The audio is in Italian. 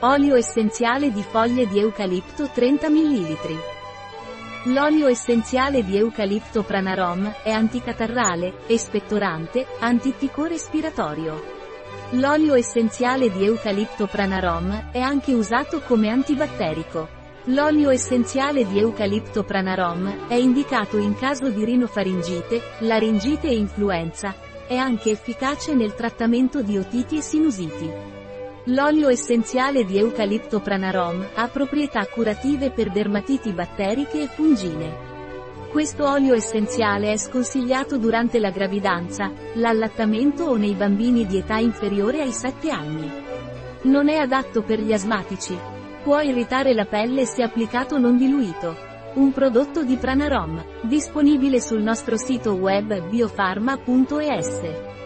Olio essenziale di foglie di eucalipto 30 ml. L'olio essenziale di eucalipto Pranarom è anticatarrale, espettorante, antitico respiratorio. L'olio essenziale di eucalipto Pranarom è anche usato come antibatterico. L'olio essenziale di eucalipto Pranarom è indicato in caso di rinofaringite, laringite e influenza. È anche efficace nel trattamento di otiti e sinusiti. L'olio essenziale di eucalipto pranarom ha proprietà curative per dermatiti batteriche e fungine. Questo olio essenziale è sconsigliato durante la gravidanza, l'allattamento o nei bambini di età inferiore ai 7 anni. Non è adatto per gli asmatici. Può irritare la pelle se applicato non diluito. Un prodotto di Pranarom, disponibile sul nostro sito web biofarma.es.